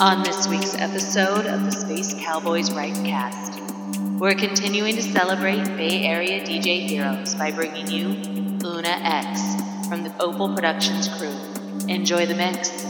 On this week's episode of the Space Cowboys Rightcast, we're continuing to celebrate Bay Area DJ heroes by bringing you Una X from the Opel Productions crew. Enjoy the mix.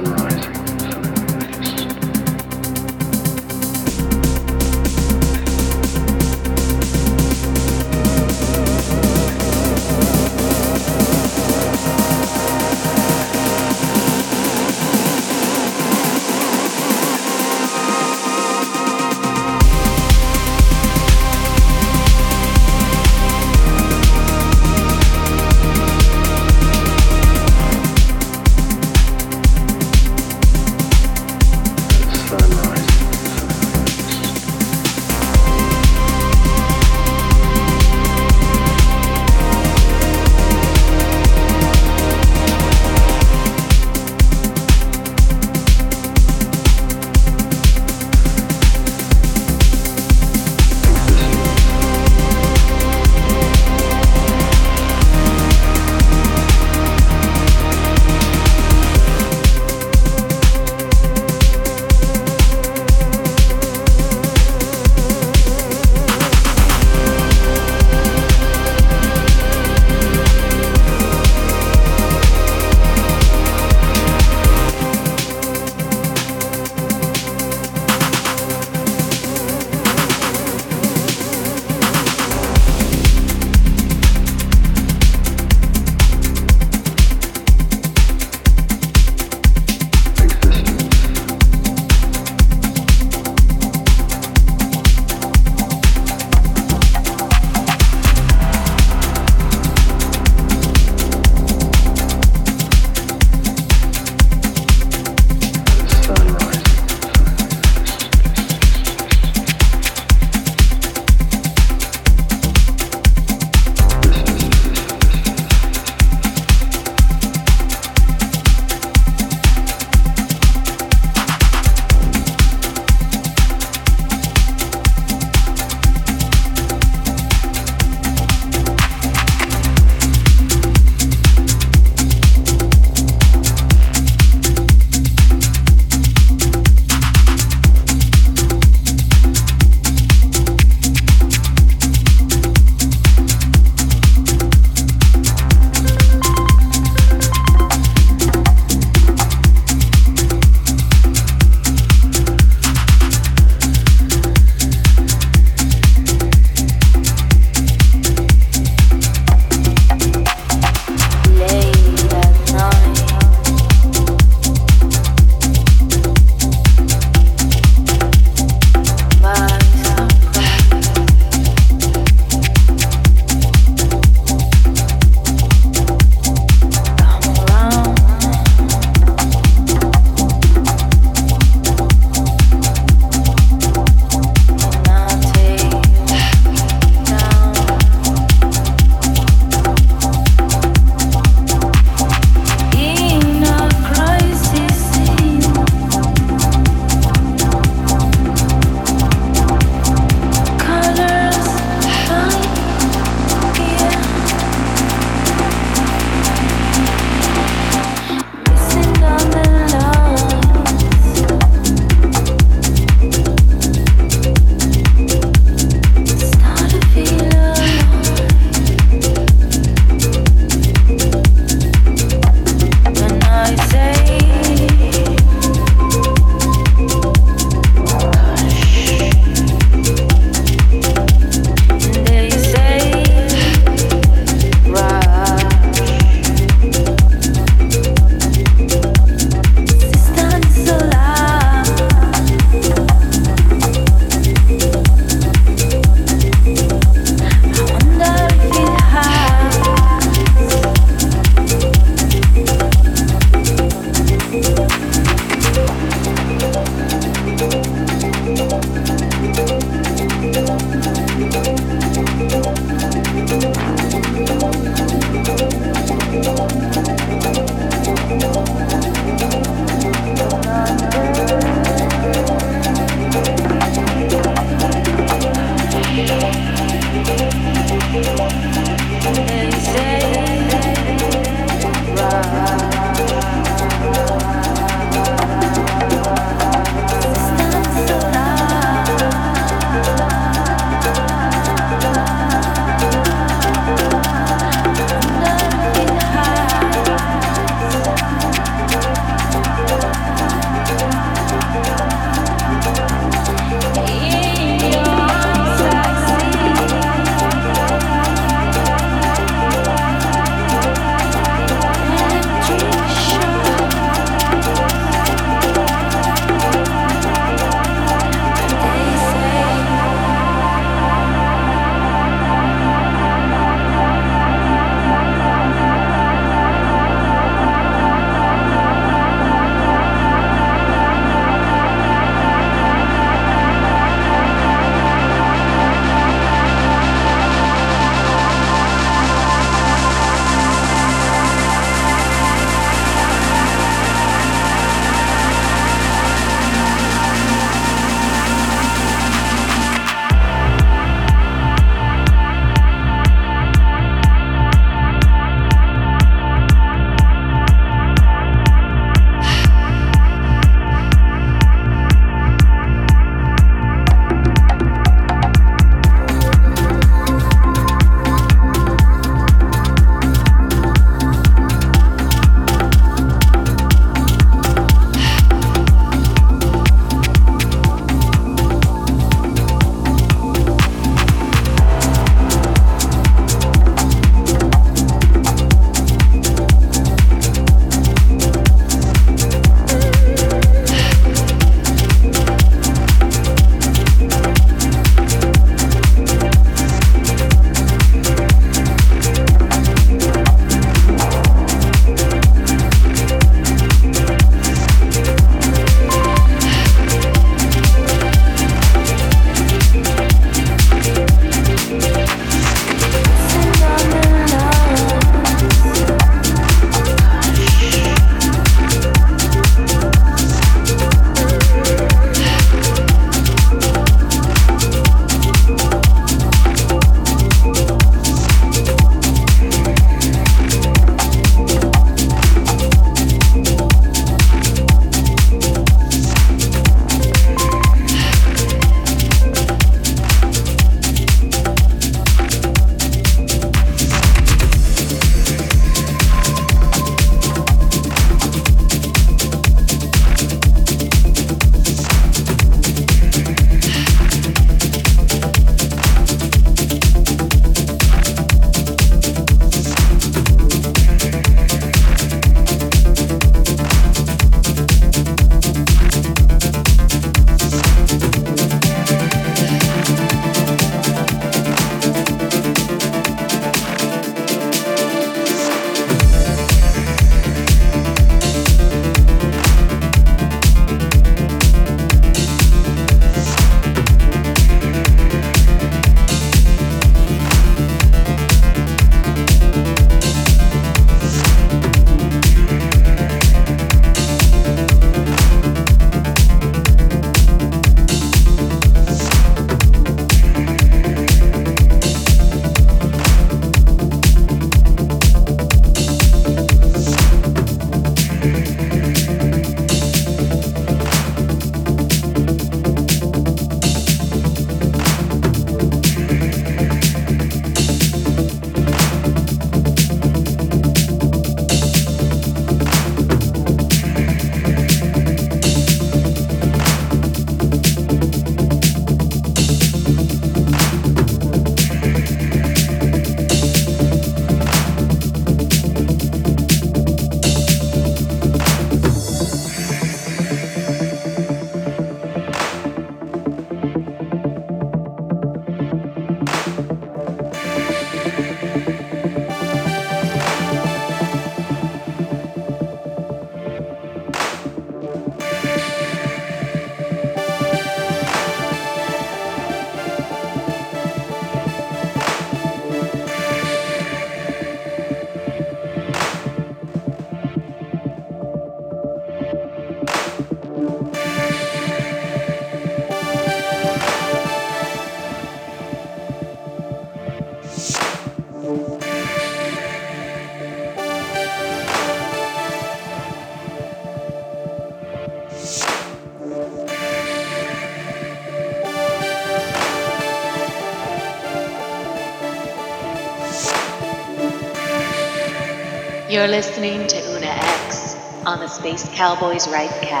You're listening to Una X on the Space Cowboys Rightcast. Thank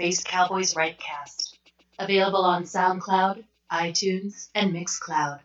Space Cowboys Rightcast, available on SoundCloud, iTunes, and Mixcloud.